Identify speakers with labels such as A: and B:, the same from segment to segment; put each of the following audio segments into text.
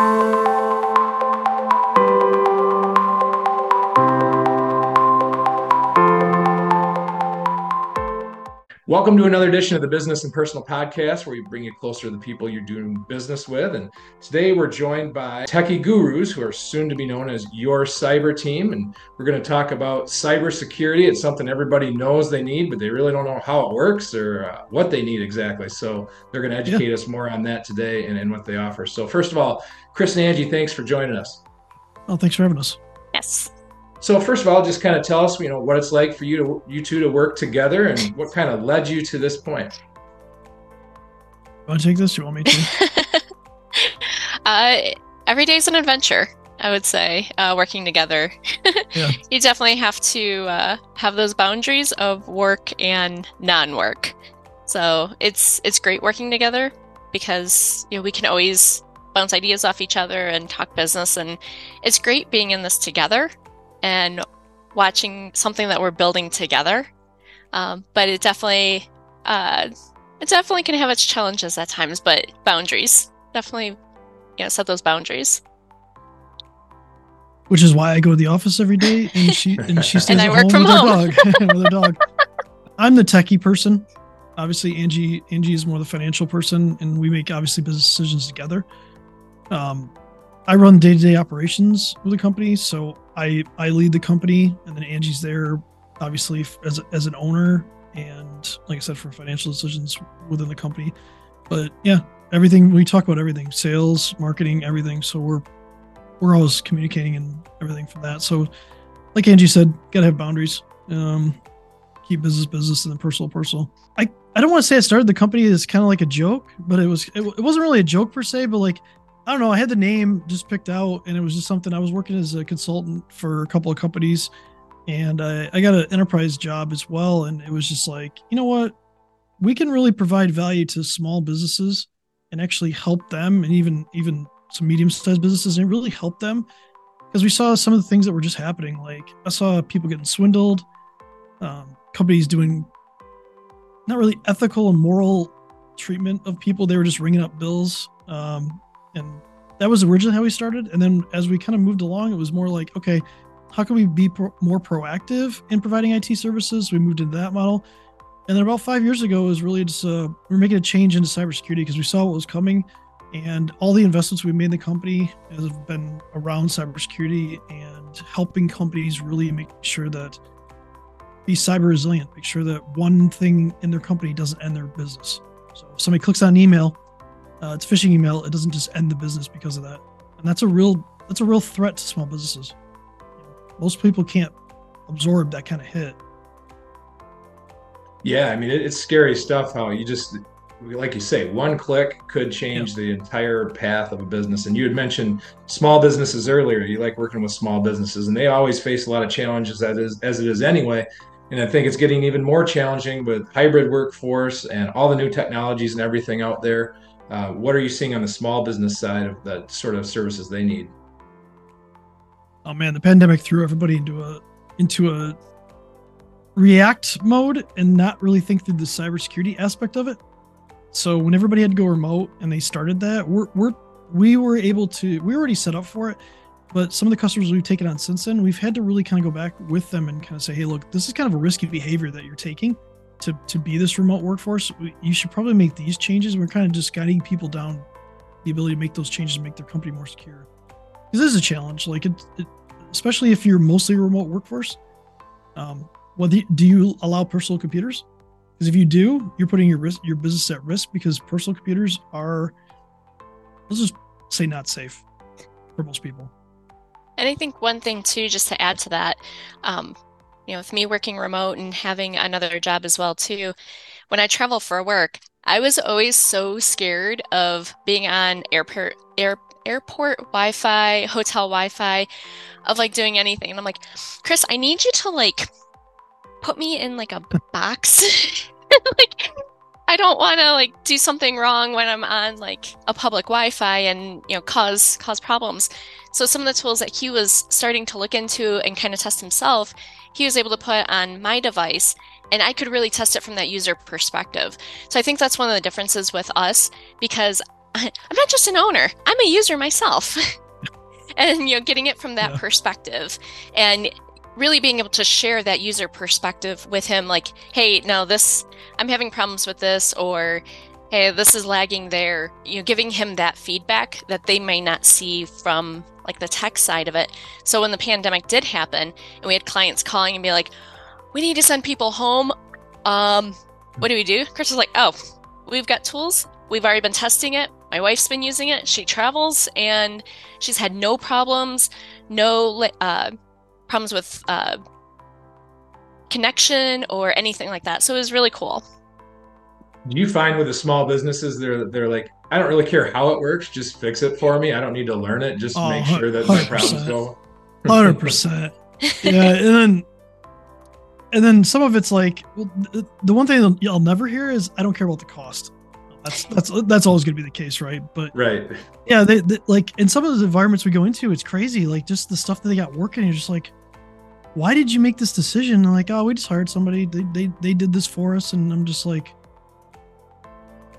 A: Música Welcome to another edition of the Business and Personal Podcast, where we bring you closer to the people you're doing business with. And today we're joined by techie gurus who are soon to be known as your cyber team. And we're going to talk about cybersecurity. It's something everybody knows they need, but they really don't know how it works or uh, what they need exactly. So they're going to educate yeah. us more on that today and, and what they offer. So, first of all, Chris and Angie, thanks for joining us.
B: Oh, thanks for having us.
C: Yes.
A: So first of all, just kind of tell us, you know, what it's like for you to you two to work together, and what kind of led you to this point.
B: You want to take this? You want me to?
C: uh, every day is an adventure. I would say uh, working together. yeah. You definitely have to uh, have those boundaries of work and non-work. So it's it's great working together because you know we can always bounce ideas off each other and talk business, and it's great being in this together and watching something that we're building together. Um, but it definitely, uh, it definitely can have its challenges at times. But boundaries, definitely, you know, set those boundaries.
B: Which is why I go to the office every day, and she and she stays
C: and
B: at
C: work
B: home
C: from
B: with
C: home.
B: her dog. with her dog. I'm the techie person. Obviously, Angie Angie is more the financial person, and we make obviously business decisions together. Um, I run day to day operations with the company, so I I lead the company, and then Angie's there, obviously as as an owner, and like I said, for financial decisions within the company. But yeah, everything we talk about everything, sales, marketing, everything. So we're we're always communicating and everything from that. So, like Angie said, gotta have boundaries. Um, keep business business and then personal personal. I I don't want to say I started the company as kind of like a joke, but it was it, it wasn't really a joke per se, but like I don't know. I had the name just picked out, and it was just something I was working as a consultant for a couple of companies, and I, I got an enterprise job as well. And it was just like, you know what, we can really provide value to small businesses and actually help them, and even even some medium-sized businesses, and really help them because we saw some of the things that were just happening. Like I saw people getting swindled, um, companies doing not really ethical and moral treatment of people. They were just ringing up bills. Um, and that was originally how we started. And then as we kind of moved along it was more like okay how can we be pro- more proactive in providing it services? We moved into that model. And then about five years ago it was really just uh, we are making a change into cybersecurity because we saw what was coming and all the investments we made in the company have been around cybersecurity and helping companies really make sure that be cyber resilient make sure that one thing in their company doesn't end their business. So if somebody clicks on an email uh, it's phishing email. It doesn't just end the business because of that, and that's a real that's a real threat to small businesses. Most people can't absorb that kind of hit.
A: Yeah, I mean it's scary stuff. How you just like you say, one click could change yeah. the entire path of a business. And you had mentioned small businesses earlier. You like working with small businesses, and they always face a lot of challenges as is, as it is anyway. And I think it's getting even more challenging with hybrid workforce and all the new technologies and everything out there. Uh, what are you seeing on the small business side of the sort of services they need?
B: Oh man, the pandemic threw everybody into a into a react mode and not really think through the cybersecurity aspect of it. So when everybody had to go remote and they started that, we're we're we were able to we were already set up for it. But some of the customers we've taken on since then, we've had to really kind of go back with them and kind of say, hey, look, this is kind of a risky behavior that you're taking to to be this remote workforce, you should probably make these changes. We're kind of just guiding people down the ability to make those changes and make their company more secure. Because this is a challenge, like it, it, especially if you're mostly a remote workforce. Um, do you allow personal computers? Because if you do, you're putting your risk, your business at risk because personal computers are, let's just say, not safe for most people.
C: And I think one thing too, just to add to that, um, you know, with me working remote and having another job as well too, when I travel for work, I was always so scared of being on airport air, airport Wi-Fi, hotel Wi-Fi, of like doing anything. And I'm like, Chris, I need you to like put me in like a box. like I don't want to like do something wrong when I'm on like a public Wi-Fi and you know cause cause problems. So some of the tools that he was starting to look into and kind of test himself, he was able to put on my device and I could really test it from that user perspective. So I think that's one of the differences with us because I'm not just an owner, I'm a user myself. and you know, getting it from that yeah. perspective and really being able to share that user perspective with him like, hey, no, this I'm having problems with this or hey, this is lagging there, you know, giving him that feedback that they may not see from like the tech side of it. So when the pandemic did happen and we had clients calling and be like, we need to send people home. Um, what do we do? Chris was like, oh, we've got tools. We've already been testing it. My wife's been using it. She travels and she's had no problems, no uh, problems with uh, connection or anything like that. So it was really cool.
A: Do you find with the small businesses, they're they're like, I don't really care how it works, just fix it for me. I don't need to learn it. Just oh, make sure that my problems go.
B: Hundred percent. Yeah, and then and then some of it's like well, the one thing I'll never hear is I don't care about the cost. That's that's that's always going to be the case, right? But
A: right,
B: yeah, they, they, like in some of those environments we go into, it's crazy. Like just the stuff that they got working, you're just like, why did you make this decision? And like, oh, we just hired somebody. They they they did this for us, and I'm just like,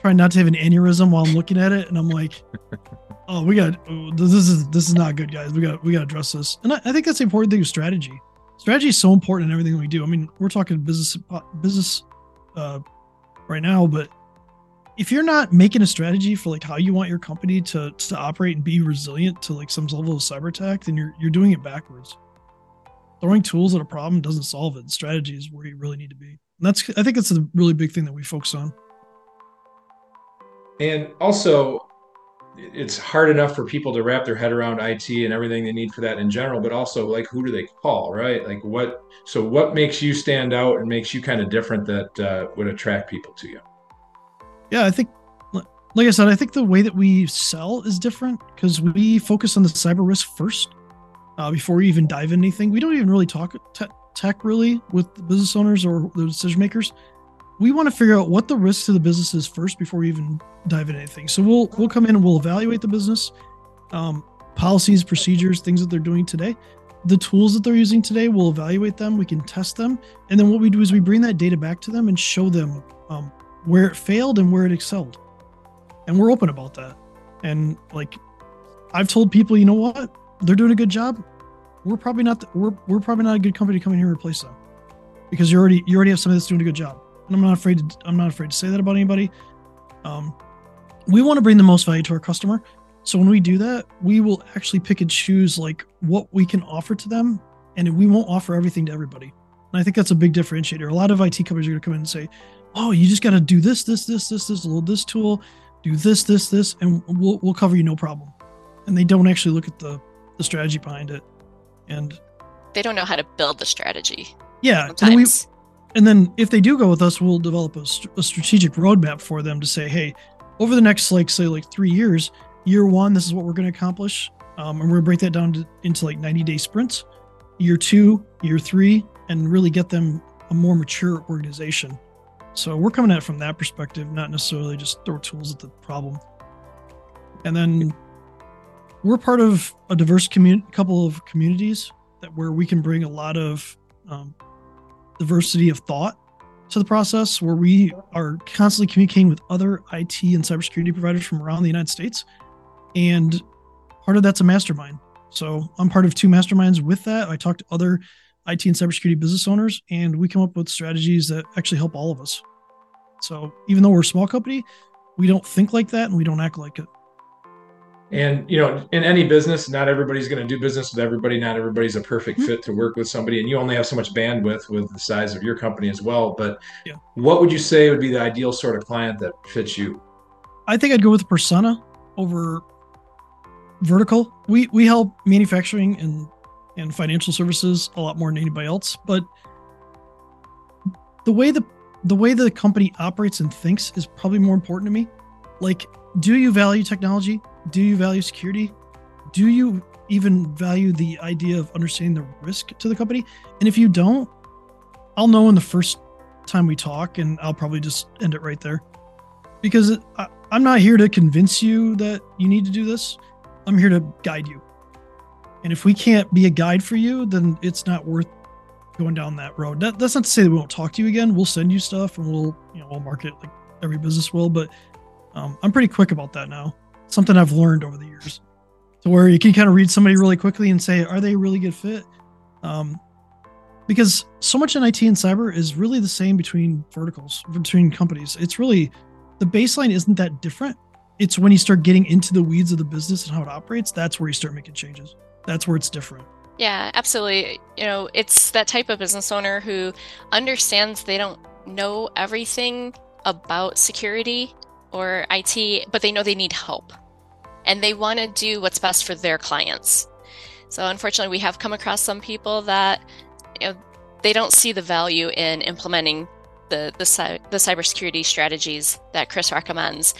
B: trying not to have an aneurysm while I'm looking at it, and I'm like, oh, we got oh, this is this is not good, guys. We got we got to address this, and I, I think that's the important thing with strategy. Strategy is so important in everything we do. I mean, we're talking business business uh, right now, but if you're not making a strategy for like how you want your company to to operate and be resilient to like some level of cyber attack, then you're you're doing it backwards. Throwing tools at a problem doesn't solve it. Strategy is where you really need to be. And that's I think it's a really big thing that we focus on.
A: And also, it's hard enough for people to wrap their head around IT and everything they need for that in general, but also like who do they call, right? Like what? So what makes you stand out and makes you kind of different that uh, would attract people to you?
B: Yeah, I think, like I said, I think the way that we sell is different because we focus on the cyber risk first uh, before we even dive into anything. We don't even really talk te- tech really with business owners or the decision makers. We want to figure out what the risk to the business is first before we even dive into anything. So we'll we'll come in and we'll evaluate the business, um, policies, procedures, things that they're doing today, the tools that they're using today. We'll evaluate them. We can test them, and then what we do is we bring that data back to them and show them um, where it failed and where it excelled, and we're open about that. And like, I've told people, you know what, they're doing a good job. We're probably not the, we're we're probably not a good company to come in here and replace them because you already you already have somebody that's doing a good job. And I'm not afraid to I'm not afraid to say that about anybody. Um, we want to bring the most value to our customer. So when we do that, we will actually pick and choose like what we can offer to them, and we won't offer everything to everybody. And I think that's a big differentiator. A lot of IT companies are going to come in and say, "Oh, you just got to do this, this, this, this, this, load this tool, do this, this, this, and we'll we'll cover you no problem." And they don't actually look at the the strategy behind it, and
C: they don't know how to build the strategy.
B: Yeah, and we and then if they do go with us, we'll develop a, a strategic roadmap for them to say, "Hey, over the next like say like three years year one this is what we're going to accomplish. Um, and we're going to break that down to, into like 90 day sprints year two year three and really get them a more mature organization. So we're coming at it from that perspective not necessarily just throw tools at the problem. And then we're part of a diverse community couple of communities that where we can bring a lot of um, diversity of thought to the process where we are constantly communicating with other IT and cybersecurity providers from around the United States. And part of that's a mastermind. So I'm part of two masterminds with that. I talk to other IT and cybersecurity business owners, and we come up with strategies that actually help all of us. So even though we're a small company, we don't think like that and we don't act like it.
A: And you know, in any business, not everybody's going to do business with everybody. Not everybody's a perfect mm-hmm. fit to work with somebody, and you only have so much bandwidth with the size of your company as well. But yeah. what would you say would be the ideal sort of client that fits you?
B: I think I'd go with persona over vertical. We we help manufacturing and and financial services a lot more than anybody else, but the way the the way the company operates and thinks is probably more important to me. Like, do you value technology? Do you value security? Do you even value the idea of understanding the risk to the company? And if you don't, I'll know in the first time we talk, and I'll probably just end it right there. Because I, I'm not here to convince you that you need to do this. I'm here to guide you. And if we can't be a guide for you, then it's not worth going down that road. That, that's not to say that we won't talk to you again. We'll send you stuff and we'll, you know, we'll market like every business will. But Um, I'm pretty quick about that now. Something I've learned over the years, to where you can kind of read somebody really quickly and say, are they a really good fit? Um, because so much in IT and cyber is really the same between verticals, between companies. It's really the baseline isn't that different. It's when you start getting into the weeds of the business and how it operates, that's where you start making changes. That's where it's different.
C: Yeah, absolutely. You know, it's that type of business owner who understands they don't know everything about security or IT, but they know they need help and they want to do what's best for their clients. So, unfortunately, we have come across some people that you know, they don't see the value in implementing the, the, the cybersecurity strategies that Chris recommends,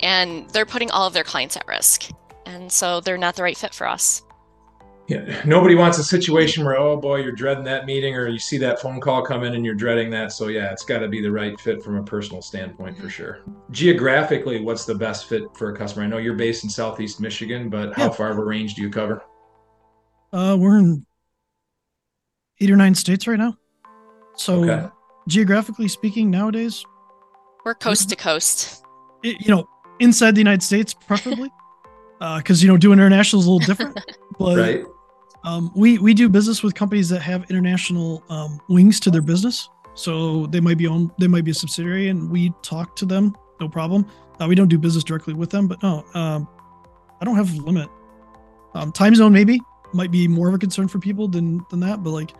C: and they're putting all of their clients at risk. And so they're not the right fit for us
A: yeah, nobody wants a situation where oh boy you're dreading that meeting or you see that phone call come in and you're dreading that. So yeah it's got to be the right fit from a personal standpoint for sure. Geographically what's the best fit for a customer? I know you're based in southeast michigan but how yeah. far of a range do you cover?
B: Uh we're in eight or nine states right now. So okay. geographically speaking nowadays
C: we're coast to coast.
B: it, you know inside the united states preferably. Because uh, you know doing international is a little different but right um, we we do business with companies that have international um, wings to their business, so they might be on they might be a subsidiary, and we talk to them, no problem. Uh, we don't do business directly with them, but no, um, I don't have a limit. Um, time zone maybe might be more of a concern for people than than that, but like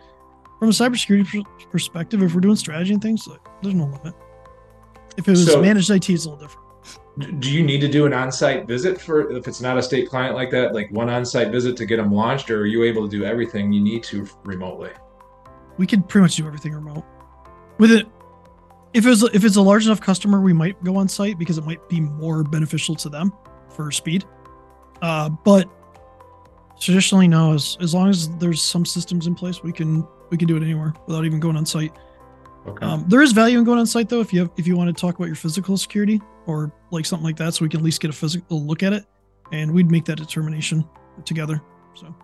B: from a cybersecurity perspective, if we're doing strategy and things, like, there's no limit. If it was so, managed IT, it's a little different
A: do you need to do an on-site visit for if it's not a state client like that like one on-site visit to get them launched or are you able to do everything you need to remotely?
B: We could pretty much do everything remote. With it if it's if it's a large enough customer we might go on site because it might be more beneficial to them for speed. Uh, but traditionally no as, as long as there's some systems in place we can we can do it anywhere without even going on site Okay. Um, there is value in going on site though if you have, if you want to talk about your physical security or like something like that, so we can at least get a physical look at it, and we'd make that determination together. So.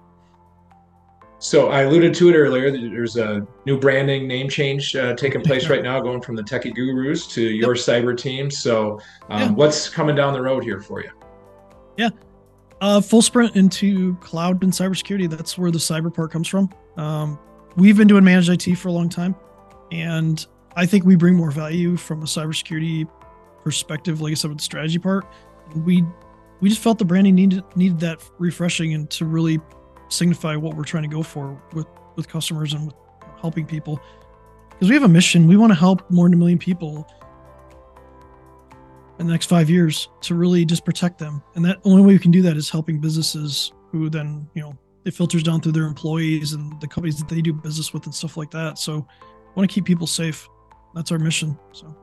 A: So I alluded to it earlier. There's a new branding name change uh, taking place right now, going from the Techie Gurus to your yep. cyber team. So, um, yeah. what's coming down the road here for you?
B: Yeah, uh, full sprint into cloud and cybersecurity. That's where the cyber part comes from. Um, we've been doing managed IT for a long time. And I think we bring more value from a cybersecurity perspective, like I said, with the strategy part. We we just felt the branding needed needed that refreshing and to really signify what we're trying to go for with with customers and with helping people. Because we have a mission, we want to help more than a million people in the next five years to really just protect them. And that only way we can do that is helping businesses who then, you know, it filters down through their employees and the companies that they do business with and stuff like that. So want to keep people safe. That's our mission. So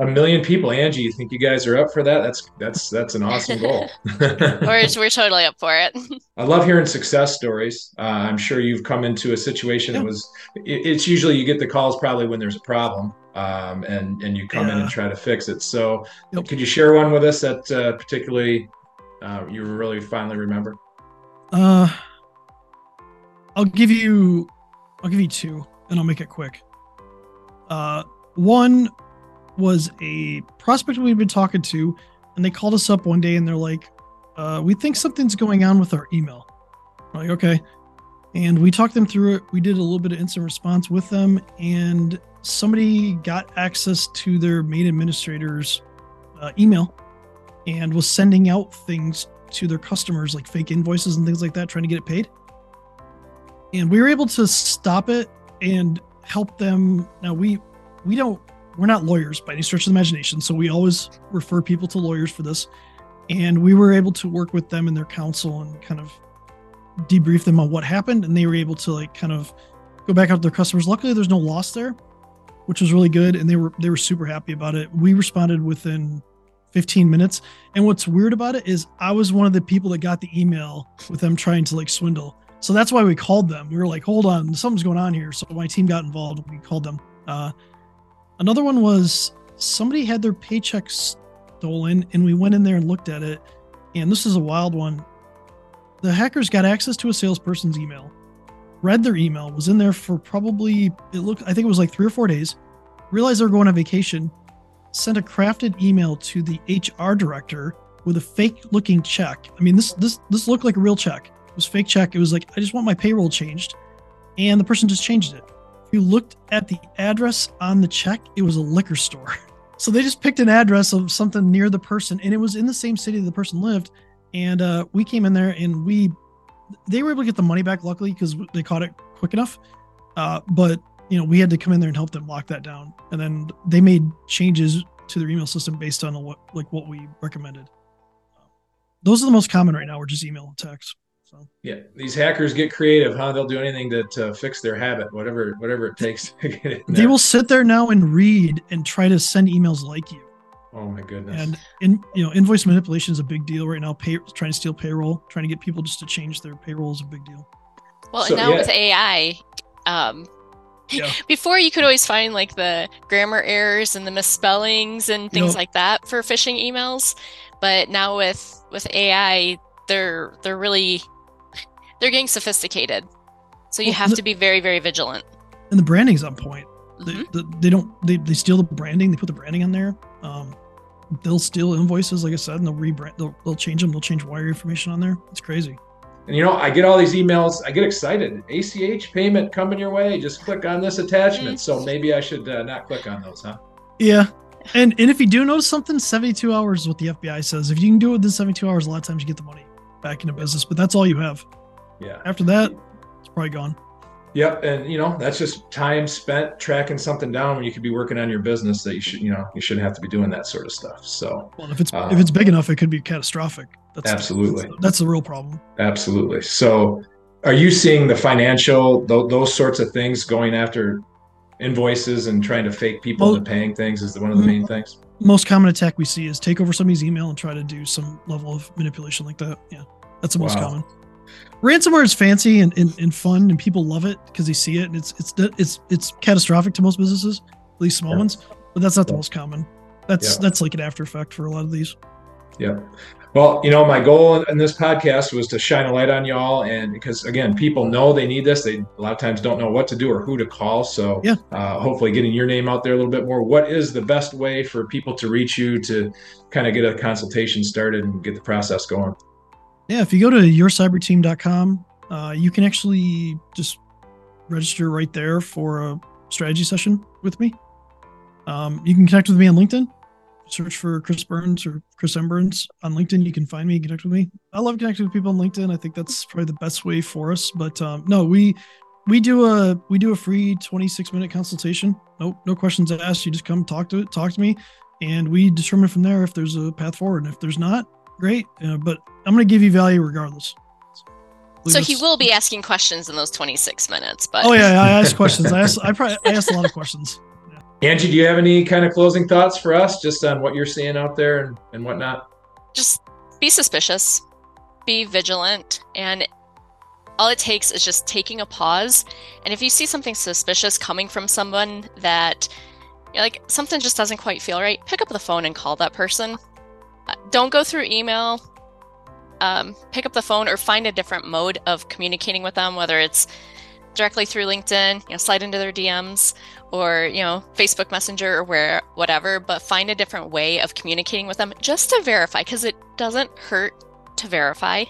A: a million people angie you think you guys are up for that that's that's that's an awesome goal
C: we're, we're totally up for it
A: i love hearing success stories uh, i'm sure you've come into a situation yeah. that was it, it's usually you get the calls probably when there's a problem um, and and you come yeah. in and try to fix it so yep. could you share one with us that uh, particularly uh, you really finally remember
B: uh i'll give you i'll give you two and I'll make it quick. Uh, one was a prospect we've been talking to, and they called us up one day and they're like, uh, "We think something's going on with our email." I'm like, okay, and we talked them through it. We did a little bit of instant response with them, and somebody got access to their main administrator's uh, email and was sending out things to their customers, like fake invoices and things like that, trying to get it paid. And we were able to stop it and help them. Now we we don't we're not lawyers by any stretch of imagination, so we always refer people to lawyers for this. And we were able to work with them and their counsel and kind of debrief them on what happened, and they were able to like kind of go back out to their customers. Luckily, there's no loss there, which was really good, and they were they were super happy about it. We responded within 15 minutes. And what's weird about it is I was one of the people that got the email with them trying to like swindle. So that's why we called them. We were like, hold on, something's going on here. So my team got involved. We called them. Uh, another one was somebody had their paycheck stolen, and we went in there and looked at it. And this is a wild one. The hackers got access to a salesperson's email, read their email, was in there for probably, it looked, I think it was like three or four days, realized they were going on vacation, sent a crafted email to the HR director with a fake looking check. I mean, this this this looked like a real check. Was fake check. It was like, I just want my payroll changed. And the person just changed it. If you looked at the address on the check, it was a liquor store. So they just picked an address of something near the person, and it was in the same city the person lived. And uh, we came in there, and we they were able to get the money back, luckily, because they caught it quick enough. Uh, but you know, we had to come in there and help them lock that down, and then they made changes to their email system based on what like what we recommended. Those are the most common right now. We're just email text. So
A: yeah, these hackers get creative, huh? They'll do anything to, to fix their habit, whatever whatever it takes to get in
B: they will sit there now and read and try to send emails like you.
A: Oh my goodness!
B: And in you know, invoice manipulation is a big deal right now. Pay trying to steal payroll, trying to get people just to change their payroll is a big deal.
C: Well, so, and now yeah. with AI, um, yeah. before you could always find like the grammar errors and the misspellings and things like that for phishing emails, but now with with AI, they're they're really they're getting sophisticated. So you well, have the, to be very, very vigilant.
B: And the branding's on point. Mm-hmm. They, the, they don't they, they steal the branding. They put the branding on there. Um, they'll steal invoices, like I said, and they'll rebrand. They'll, they'll change them. They'll change wire information on there. It's crazy.
A: And you know, I get all these emails. I get excited. ACH payment coming your way. Just click on this attachment. Mm-hmm. So maybe I should uh, not click on those, huh?
B: Yeah. And and if you do notice something, 72 hours is what the FBI says. If you can do it within 72 hours, a lot of times you get the money back into business. But that's all you have.
A: Yeah.
B: After that, it's probably gone.
A: Yep, and you know that's just time spent tracking something down when you could be working on your business that you should, you know, you shouldn't have to be doing that sort of stuff. So,
B: well, if it's um, if it's big enough, it could be catastrophic.
A: That's absolutely
B: that's, that's the real problem.
A: Absolutely. So, are you seeing the financial th- those sorts of things going after invoices and trying to fake people well, into paying things is one of the main things?
B: Most common attack we see is take over somebody's email and try to do some level of manipulation like that. Yeah, that's the most wow. common ransomware is fancy and, and, and fun and people love it because they see it and it's it's it's it's catastrophic to most businesses at least small yeah. ones but that's not the most common. That's yeah. that's like an after effect for a lot of these.
A: Yeah. Well you know my goal in this podcast was to shine a light on y'all and because again people know they need this. They a lot of times don't know what to do or who to call. So
B: yeah.
A: uh, hopefully getting your name out there a little bit more. What is the best way for people to reach you to kind of get a consultation started and get the process going
B: yeah, if you go to yourcyberteam.com, uh, you can actually just register right there for a strategy session with me. Um, you can connect with me on LinkedIn. Search for Chris Burns or Chris M. Burns on LinkedIn. You can find me and connect with me. I love connecting with people on LinkedIn. I think that's probably the best way for us. But um, no, we we do a we do a free 26 minute consultation. No no questions asked. You just come talk to it, talk to me, and we determine from there if there's a path forward. And if there's not, great. Uh, but I'm going to give you value regardless.
C: So he will be asking questions in those 26 minutes. But
B: oh yeah, I ask questions. I ask I probably I asked a lot of questions.
A: Yeah. Angie, do you have any kind of closing thoughts for us, just on what you're seeing out there and and whatnot?
C: Just be suspicious, be vigilant, and all it takes is just taking a pause. And if you see something suspicious coming from someone that like something just doesn't quite feel right, pick up the phone and call that person don't go through email. Um, pick up the phone or find a different mode of communicating with them, whether it's directly through LinkedIn, you know, slide into their DMs or, you know, Facebook Messenger or where whatever, but find a different way of communicating with them just to verify because it doesn't hurt to verify.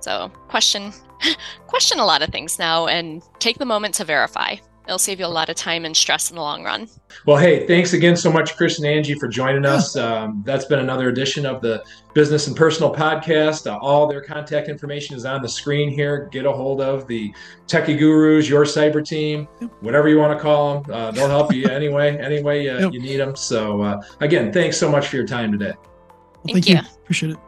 C: So, question question a lot of things now and take the moment to verify it'll save you a lot of time and stress in the long run.
A: Well, hey, thanks again so much, Chris and Angie, for joining us. Um, that's been another edition of the Business and Personal Podcast. Uh, all their contact information is on the screen here. Get a hold of the Techie Gurus, your cyber team, whatever you want to call them. Uh, they'll help you anyway, any way uh, yep. you need them. So, uh, again, thanks so much for your time today.
B: Well, thank, thank you. you. Appreciate it.